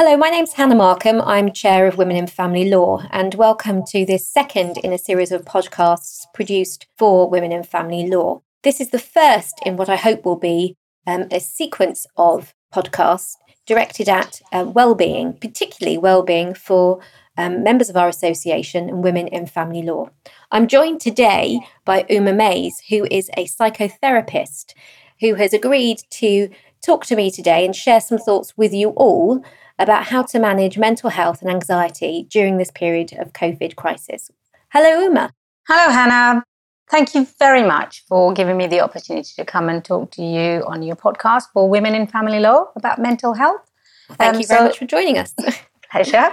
Hello, my name's Hannah Markham. I'm Chair of Women in Family Law, and welcome to this second in a series of podcasts produced for Women in Family Law. This is the first in what I hope will be um, a sequence of podcasts directed at uh, well-being, particularly well-being for um, members of our association and women in family law. I'm joined today by Uma Mays, who is a psychotherapist who has agreed to talk to me today and share some thoughts with you all about how to manage mental health and anxiety during this period of COVID crisis. Hello, Uma. Hello, Hannah. Thank you very much for giving me the opportunity to come and talk to you on your podcast for Women in Family Law about mental health. Thank um, you very so, much for joining us. pleasure.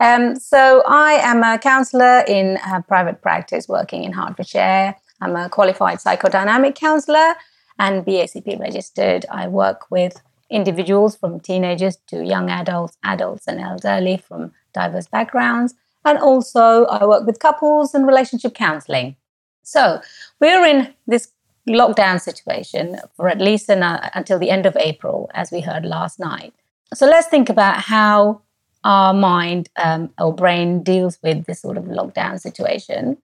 Um, so, I am a counsellor in private practice working in Hertfordshire. I'm a qualified psychodynamic counsellor and BACP registered. I work with individuals from teenagers to young adults, adults and elderly from diverse backgrounds. And also, I work with couples and relationship counselling. So we're in this lockdown situation for at least an, uh, until the end of April, as we heard last night. So let's think about how our mind um, or brain deals with this sort of lockdown situation.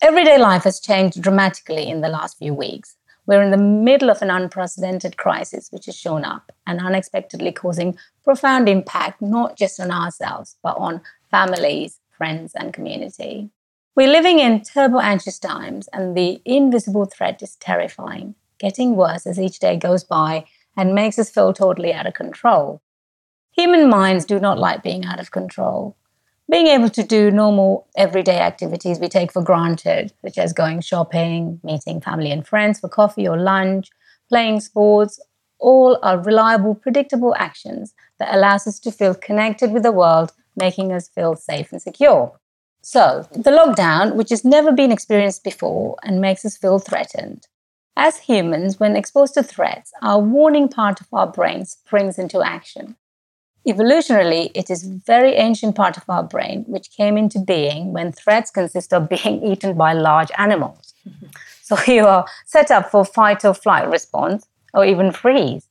Everyday life has changed dramatically in the last few weeks. We're in the middle of an unprecedented crisis which has shown up and unexpectedly causing profound impact, not just on ourselves, but on families, friends, and community. We're living in turbo anxious times, and the invisible threat is terrifying, getting worse as each day goes by and makes us feel totally out of control. Human minds do not like being out of control. Being able to do normal everyday activities we take for granted, such as going shopping, meeting family and friends for coffee or lunch, playing sports, all are reliable, predictable actions that allows us to feel connected with the world, making us feel safe and secure. So, the lockdown, which has never been experienced before and makes us feel threatened. As humans, when exposed to threats, our warning part of our brain springs into action. Evolutionarily, it is a very ancient part of our brain which came into being when threats consist of being eaten by large animals. Mm-hmm. So you are set up for fight or flight response or even freeze.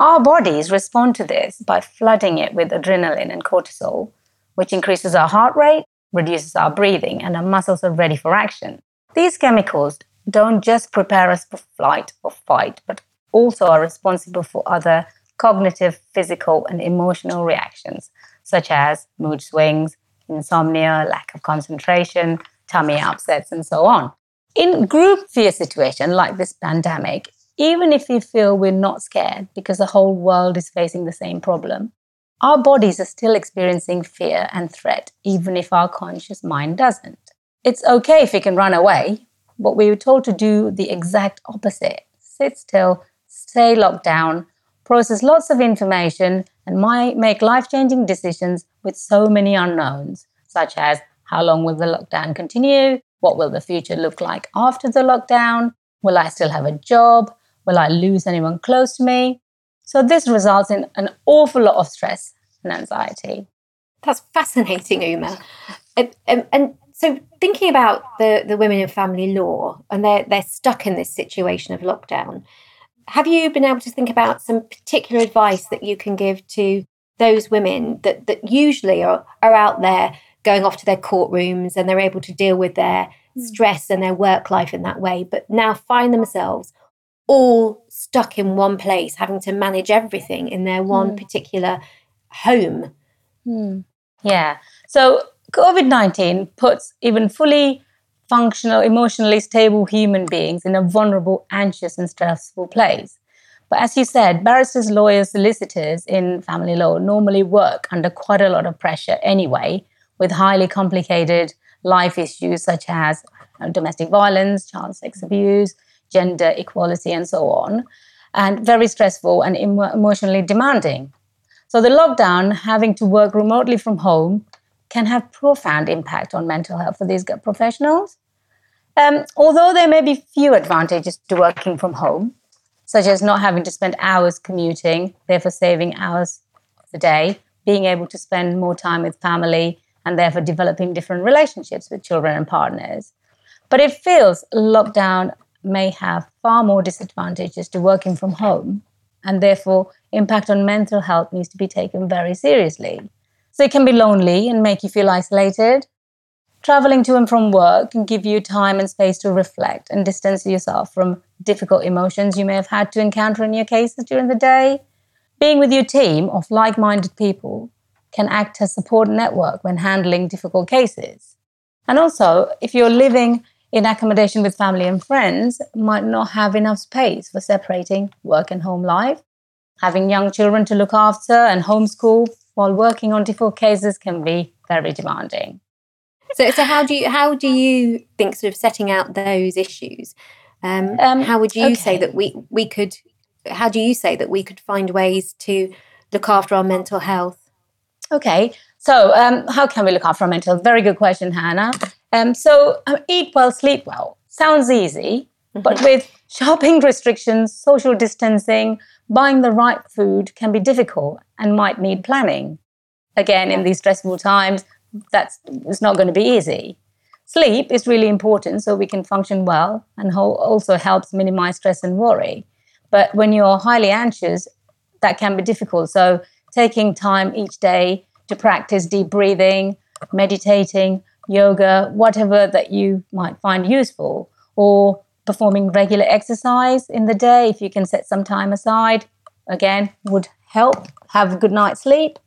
Our bodies respond to this by flooding it with adrenaline and cortisol, which increases our heart rate reduces our breathing, and our muscles are ready for action. These chemicals don't just prepare us for flight or fight, but also are responsible for other cognitive, physical, and emotional reactions, such as mood swings, insomnia, lack of concentration, tummy upsets, and so on. In group fear situation like this pandemic, even if we feel we're not scared because the whole world is facing the same problem, our bodies are still experiencing fear and threat, even if our conscious mind doesn't. It's okay if we can run away, but we were told to do the exact opposite sit still, stay locked down, process lots of information, and might make life changing decisions with so many unknowns, such as how long will the lockdown continue? What will the future look like after the lockdown? Will I still have a job? Will I lose anyone close to me? So, this results in an awful lot of stress and anxiety. That's fascinating, Uma. And, and, and, so, thinking about the, the women in family law, and they're, they're stuck in this situation of lockdown, have you been able to think about some particular advice that you can give to those women that, that usually are, are out there going off to their courtrooms and they're able to deal with their hmm. stress and their work life in that way, but now find themselves all stuck in one place, having to manage everything in their one mm. particular home. Mm. Yeah. So COVID 19 puts even fully functional, emotionally stable human beings in a vulnerable, anxious, and stressful place. But as you said, barristers, lawyers, solicitors in family law normally work under quite a lot of pressure anyway, with highly complicated life issues such as uh, domestic violence, child sex abuse, gender equality, and so on, and very stressful and emotionally demanding. So the lockdown, having to work remotely from home, can have profound impact on mental health for these professionals. Um, although there may be few advantages to working from home, such as not having to spend hours commuting, therefore saving hours of the day, being able to spend more time with family, and therefore developing different relationships with children and partners. But it feels lockdown may have far more disadvantages to working from home and therefore impact on mental health needs to be taken very seriously. So it can be lonely and make you feel isolated. Traveling to and from work can give you time and space to reflect and distance yourself from difficult emotions you may have had to encounter in your cases during the day. Being with your team of like minded people can act as support network when handling difficult cases. And also, if you're living in accommodation with family and friends, might not have enough space for separating work and home life. Having young children to look after and homeschool while working on difficult cases can be very demanding. So, so how do you how do you think sort of setting out those issues? Um, um, how would you okay. say that we we could? How do you say that we could find ways to look after our mental health? Okay, so um, how can we look after our mental health? Very good question, Hannah. Um, so um, eat well, sleep well. Sounds easy, mm-hmm. but with shopping restrictions, social distancing, buying the right food can be difficult and might need planning. Again, in these stressful times, that's it's not going to be easy. Sleep is really important so we can function well and also helps minimize stress and worry. But when you're highly anxious, that can be difficult. So taking time each day to practice deep breathing, meditating, yoga, whatever that you might find useful, or performing regular exercise in the day if you can set some time aside, again, would help. Have a good night's sleep.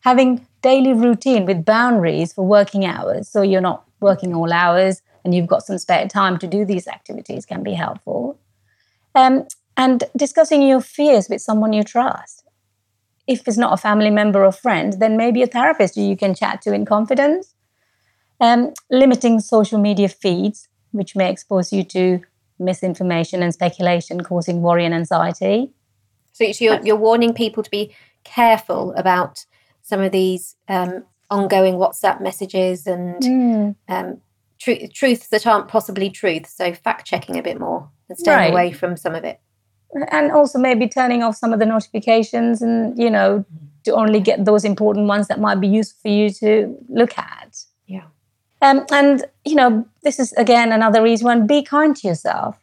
Having daily routine with boundaries for working hours so you're not working all hours and you've got some spare time to do these activities can be helpful. Um, and discussing your fears with someone you trust. If it's not a family member or friend, then maybe a therapist you can chat to in confidence. Um, limiting social media feeds, which may expose you to misinformation and speculation, causing worry and anxiety. So, you're, you're warning people to be careful about some of these um, ongoing WhatsApp messages and mm. um, tr- truths that aren't possibly truth. So fact checking a bit more and staying right. away from some of it. And also maybe turning off some of the notifications and, you know, to only get those important ones that might be useful for you to look at. Um, and, you know, this is again another reason be kind to yourself.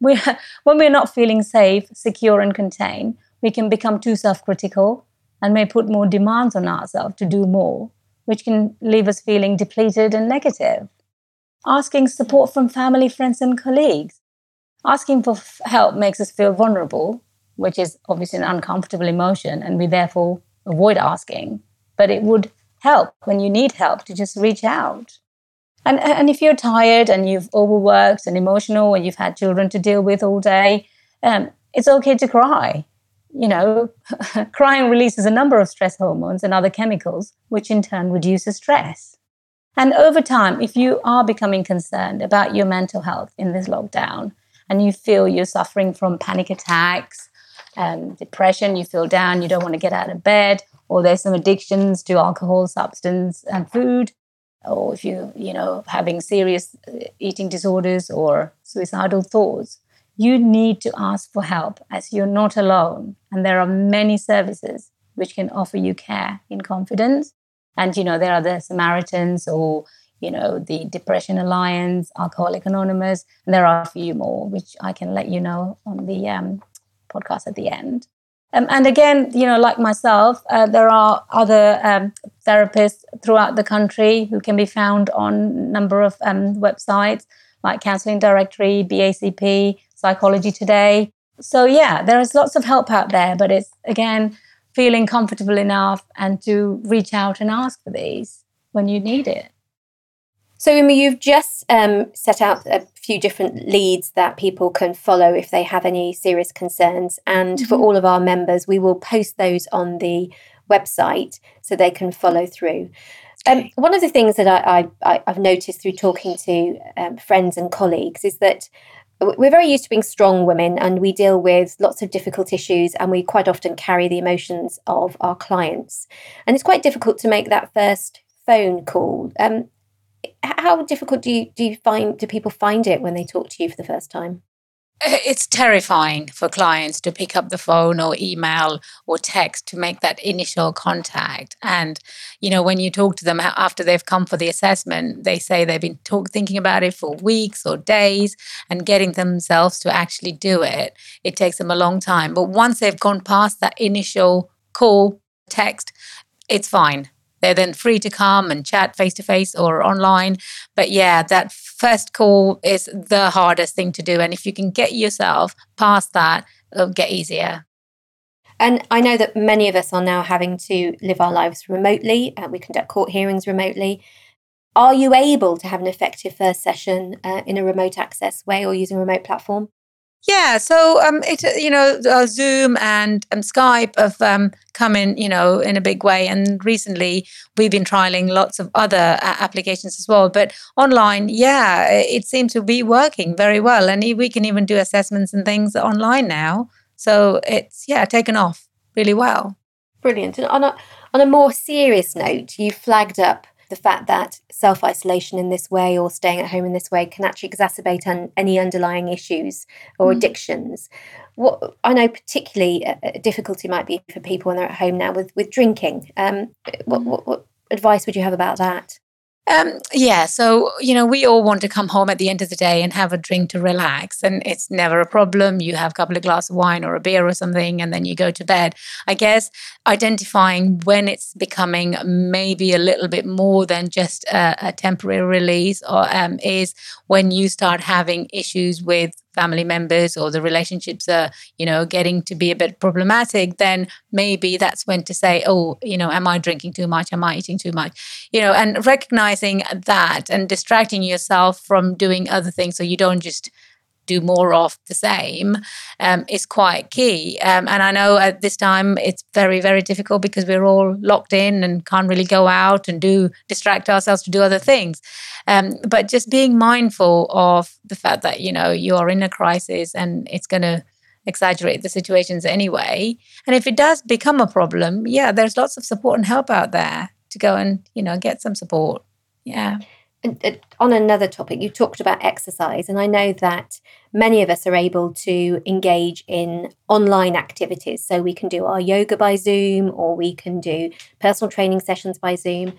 We, when we're not feeling safe, secure, and contained, we can become too self critical and may put more demands on ourselves to do more, which can leave us feeling depleted and negative. Asking support from family, friends, and colleagues. Asking for f- help makes us feel vulnerable, which is obviously an uncomfortable emotion, and we therefore avoid asking. But it would help when you need help to just reach out. And, and if you're tired and you've overworked and emotional and you've had children to deal with all day, um, it's okay to cry you know, crying releases a number of stress hormones and other chemicals, which in turn reduces stress. And over time, if you are becoming concerned about your mental health in this lockdown and you feel you're suffering from panic attacks, and depression, you feel down, you don't want to get out of bed, or there's some addictions to alcohol, substance, and food, or if you, you know, having serious uh, eating disorders or suicidal thoughts, you need to ask for help as you're not alone. And there are many services which can offer you care in confidence. And, you know, there are the Samaritans or, you know, the Depression Alliance, Alcoholic Anonymous, and there are a few more, which I can let you know on the um, podcast at the end. Um, and again, you know, like myself, uh, there are other um, therapists throughout the country who can be found on a number of um, websites like Counseling Directory, BACP, Psychology Today. So, yeah, there is lots of help out there, but it's again feeling comfortable enough and to reach out and ask for these when you need it. So, Uma, you've just um, set out a few different leads that people can follow if they have any serious concerns. And mm-hmm. for all of our members, we will post those on the website so they can follow through. Um, one of the things that I, I, have noticed through talking to um, friends and colleagues is that we're very used to being strong women and we deal with lots of difficult issues and we quite often carry the emotions of our clients. And it's quite difficult to make that first phone call. Um, how difficult do you do you find do people find it when they talk to you for the first time? Eh, it's terrifying for clients to pick up the phone or email or text to make that initial contact. And you know when you talk to them after they've come for the assessment they say they've been talk, thinking about it for weeks or days and getting themselves to actually do it. It takes them a long time. But once they've gone past that initial call text it's fine they're then free to come and chat face to face or online. But yeah, that first call is the hardest thing to do. And if you can get yourself past that, it'll get easier. And I know that many of us are now having to live our lives remotely. Uh, we conduct court hearings remotely. Are you able to have an effective first session uh, in a remote access way or using a remote platform? Yeah, so um, it you know uh, Zoom and um, Skype have um, come in you know in a big way, and recently we've been trialing lots of other uh, applications as well. But online, yeah, it seems to be working very well, and we can even do assessments and things online now. So it's yeah taken off really well. Brilliant. And on a on a more serious note, you flagged up the fact that self isolation in this way or staying at home in this way can actually exacerbate un- any underlying issues or mm. addictions. What I know particularly a, a, difficulty might be for people when they're at home now with with drinking. Um, what, mm. what, what advice would you have about that? Um, yeah, so you know, we all want to come home at the end of the day and have a drink to relax, and it's never a problem. You have a couple of glasses of wine or a beer or something, and then you go to bed. I guess identifying when it's becoming maybe a little bit more than just a, a temporary release, or um, is when you start having issues with family members or the relationships are you know getting to be a bit problematic then maybe that's when to say oh you know am i drinking too much? Am i eating too much? You know and recognizing that and distracting yourself from doing other things so you don't just do more of the same um, is quite key. Um, and I know at this time it's very, very difficult because we're all locked in and can't really go out and do distract ourselves to do other things. Um, but just being mindful of the fact that, you know, you are in a crisis and it's going to exaggerate the situations anyway. And if it does become a problem, yeah, there's lots of support and help out there to go and, you know, get some support. Yeah. Uh, on another topic, you talked about exercise, and I know that many of us are able to engage in online activities. So we can do our yoga by Zoom, or we can do personal training sessions by Zoom.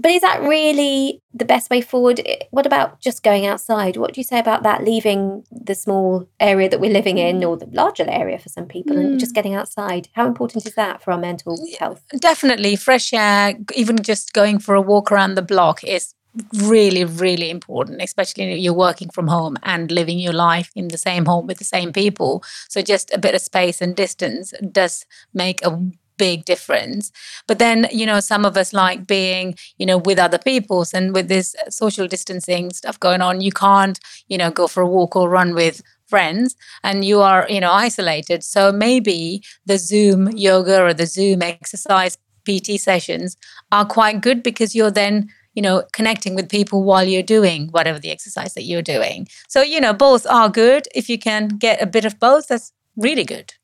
But is that really the best way forward? What about just going outside? What do you say about that, leaving the small area that we're living in, or the larger area for some people, mm. and just hmm. getting outside? How important is that for our mental health? Definitely, fresh air, even just going for a walk around the block is really, really important, especially if you're working from home and living your life in the same home with the same people. So just a bit of space and distance does make a big difference. But then, you know, some of us like being, you know, with other peoples and with this social distancing stuff going on, you can't, you know, go for a walk or run with friends and you are, you know, isolated. So maybe the Zoom yoga or the Zoom exercise PT sessions are quite good because you're then you know, connecting with people while you're doing whatever the exercise that you're doing. So, you know, both are good. If you can get a bit of both, that's really good.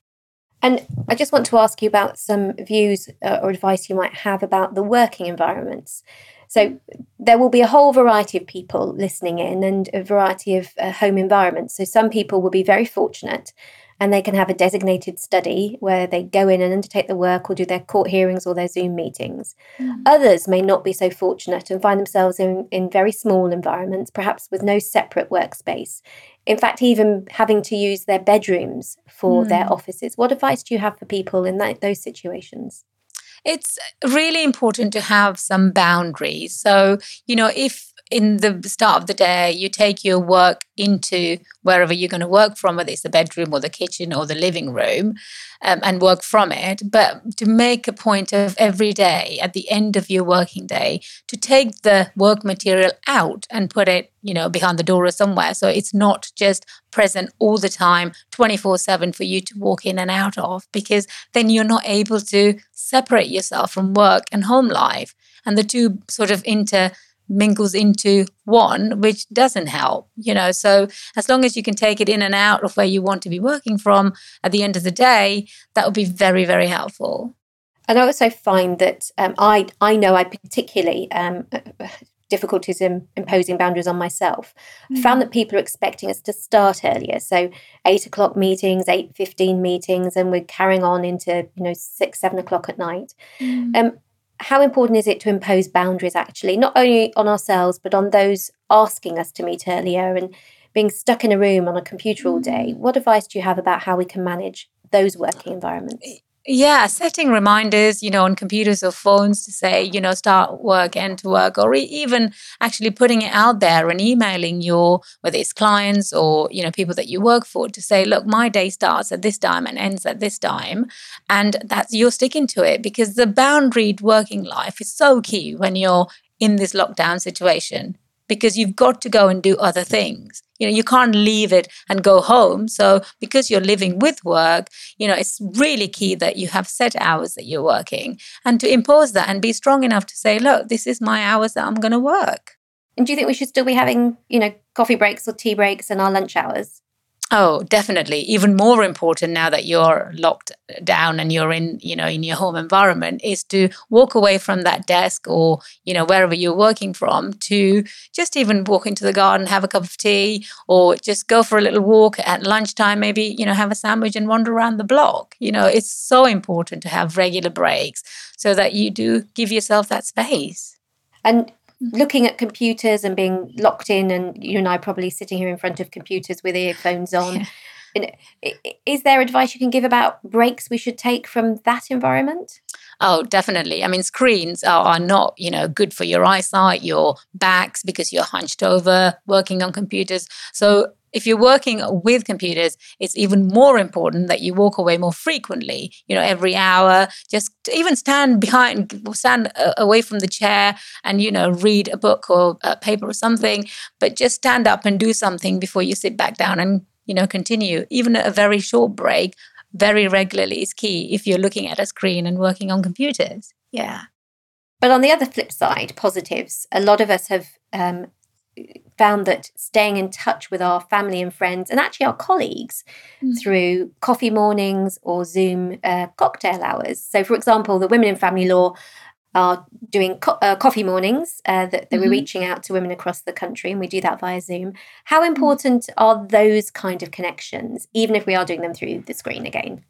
And I just want to ask you about some views uh, or advice you might have about the working environments. So, there will be a whole variety of people listening in and a variety of uh, home environments. So, some people will be very fortunate and they can have a designated study where they go in and undertake the work or do their court hearings or their Zoom meetings. Mm. Others may not be so fortunate and find themselves in, in very small environments, perhaps with no separate workspace. In fact, even having to use their bedrooms for mm. their offices. What advice do you have for people in that, those situations? It's really important to have some boundaries. So, you know, if in the start of the day, you take your work into wherever you're going to work from, whether it's the bedroom or the kitchen or the living room, um, and work from it. But to make a point of every day at the end of your working day to take the work material out and put it, you know, behind the door or somewhere. So it's not just present all the time, 24 7 for you to walk in and out of, because then you're not able to separate yourself from work and home life. And the two sort of inter mingles into one, which doesn't help, you know. So as long as you can take it in and out of where you want to be working from at the end of the day, that would be very, very helpful. And I also find that um, I I know I particularly um, difficulties in imposing boundaries on myself. Mm. I found that people are expecting us to start earlier. So eight o'clock meetings, eight fifteen meetings, and we're carrying on into, you know, six, seven o'clock at night. Mm. Um, how important is it to impose boundaries actually, not only on ourselves, but on those asking us to meet earlier and being stuck in a room on a computer all day? Mm. What advice do you have about how we can manage those working environments? Yeah, setting reminders, you know, on computers or phones to say, you know, start work, end to work, or even actually putting it out there and emailing your, whether it's clients or, you know, people that you work for to say, look, my day starts at this time and ends at this time. And that's, you're sticking to it because the boundaried working life is so key when you're in this lockdown situation because you've got to go and do other things. You know, you can't leave it and go home. So because you're living with work, you know, it's really key that you have set hours that you're working and to impose that and be strong enough to say, look, this is my hours that I'm going to work. And do you think we should still be having, you know, coffee breaks or tea breaks and our lunch hours? Oh, definitely. Even more important now that you're locked down and you're in, you know, in your home environment is to walk away from that desk or, you know, wherever you're working from to just even walk into the garden, have a cup of tea, or just go for a little walk at lunchtime, maybe, you know, have a sandwich and wander around the block. You know, it's so important to have regular breaks so that you do give yourself that space. And looking at computers and being locked in, and you and I probably sitting here in front of computers with earphones on. Is there advice you can give about breaks we should take from that environment? Oh, definitely. I mean, screens are, are, not, you know, good for your eyesight, your backs, because you're hunched over working on computers. So if you're working with computers, it's even more important that you walk away more frequently, you know, every hour, just even stand behind, stand uh, away from the chair and, you know, read a book or a paper or something, but just stand up and do something before you sit back down and, you know, continue. Even a very short break very regularly is key if you're looking at a screen and working on computers. Yeah. But on the other flip side, positives, a lot of us have um, found that staying in touch with our family and friends and actually our colleagues mm. through coffee mornings or Zoom uh, cocktail hours. So, for example, the Women in Family Law are doing co- uh, coffee mornings uh, that, that mm-hmm. we're reaching out to women across the country, and we do that via Zoom. How important are those kind of connections, even if we are doing them through the screen again?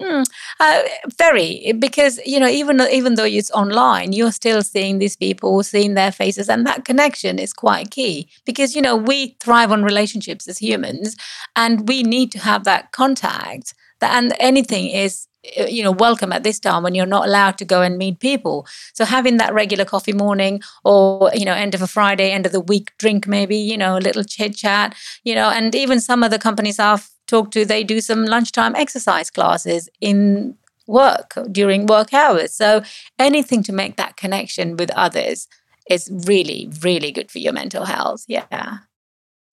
Mm, uh, very, because you know, even even though it's online, you're still seeing these people, seeing their faces, and that connection is quite key. Because you know, we thrive on relationships as humans, and we need to have that contact. That and anything is Uh, you know welcome at this time when you're not allowed to go and meet people. So having that regular coffee morning or you know end of a friday end of the week drink maybe you know a little chit chat you know and even some of the companies i've talked to they do some lunchtime exercise classes in work during work hours. So anything to make that connection with others is really really good for your mental health. Yeah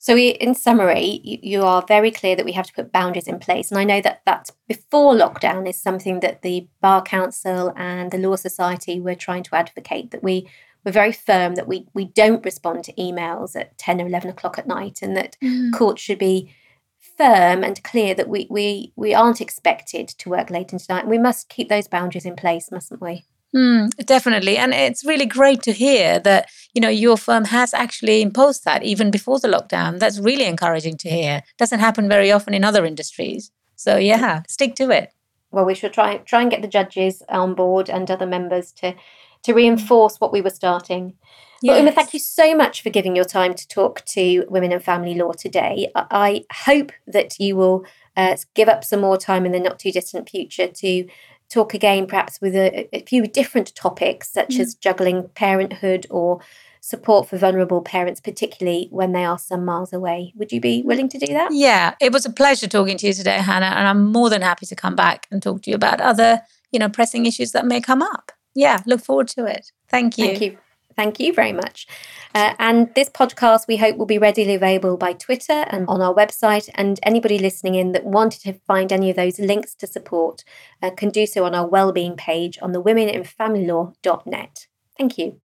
so, we, in summary, you, you, are very clear that we have to put boundaries in place. And I know that that before lockdown is something that the Bar Council and the Law Society were trying to advocate that we were very firm that we, we don't respond to emails at 10 or 11 o'clock at night and that mm. courts should be firm and clear that we, we, we aren't expected to work late into night. And we must keep those boundaries in place, mustn't we? Mm, definitely. And it's really great to hear that, you know, your firm has actually imposed that even before the lockdown. That's really encouraging to hear. Doesn't happen very often in other industries. So yeah, stick to it. Well, we should try try and get the judges on board and other members to to reinforce what we were starting. Yes. But Uma, thank you so much for giving your time to talk to Women in Family Law today. I hope that you will uh, give up some more time in the not too distant future to talk again, perhaps with a, a few different topics, such mm. as juggling parenthood or support for vulnerable parents, particularly when they are some miles away. Would you be willing to do that? Yeah, it was a pleasure talking to you today, Hannah, and I'm more than happy to come back and talk to you about other, you know, pressing issues that may come up. Yeah, look forward to it. Thank you. Thank you. Thank you very much. Uh, and this podcast, we hope, will be readily available by Twitter and on our website. And anybody listening in that wanted to find any of those links to support uh, can do so on our wellbeing page on the womeninfamilylaw.net. Thank you.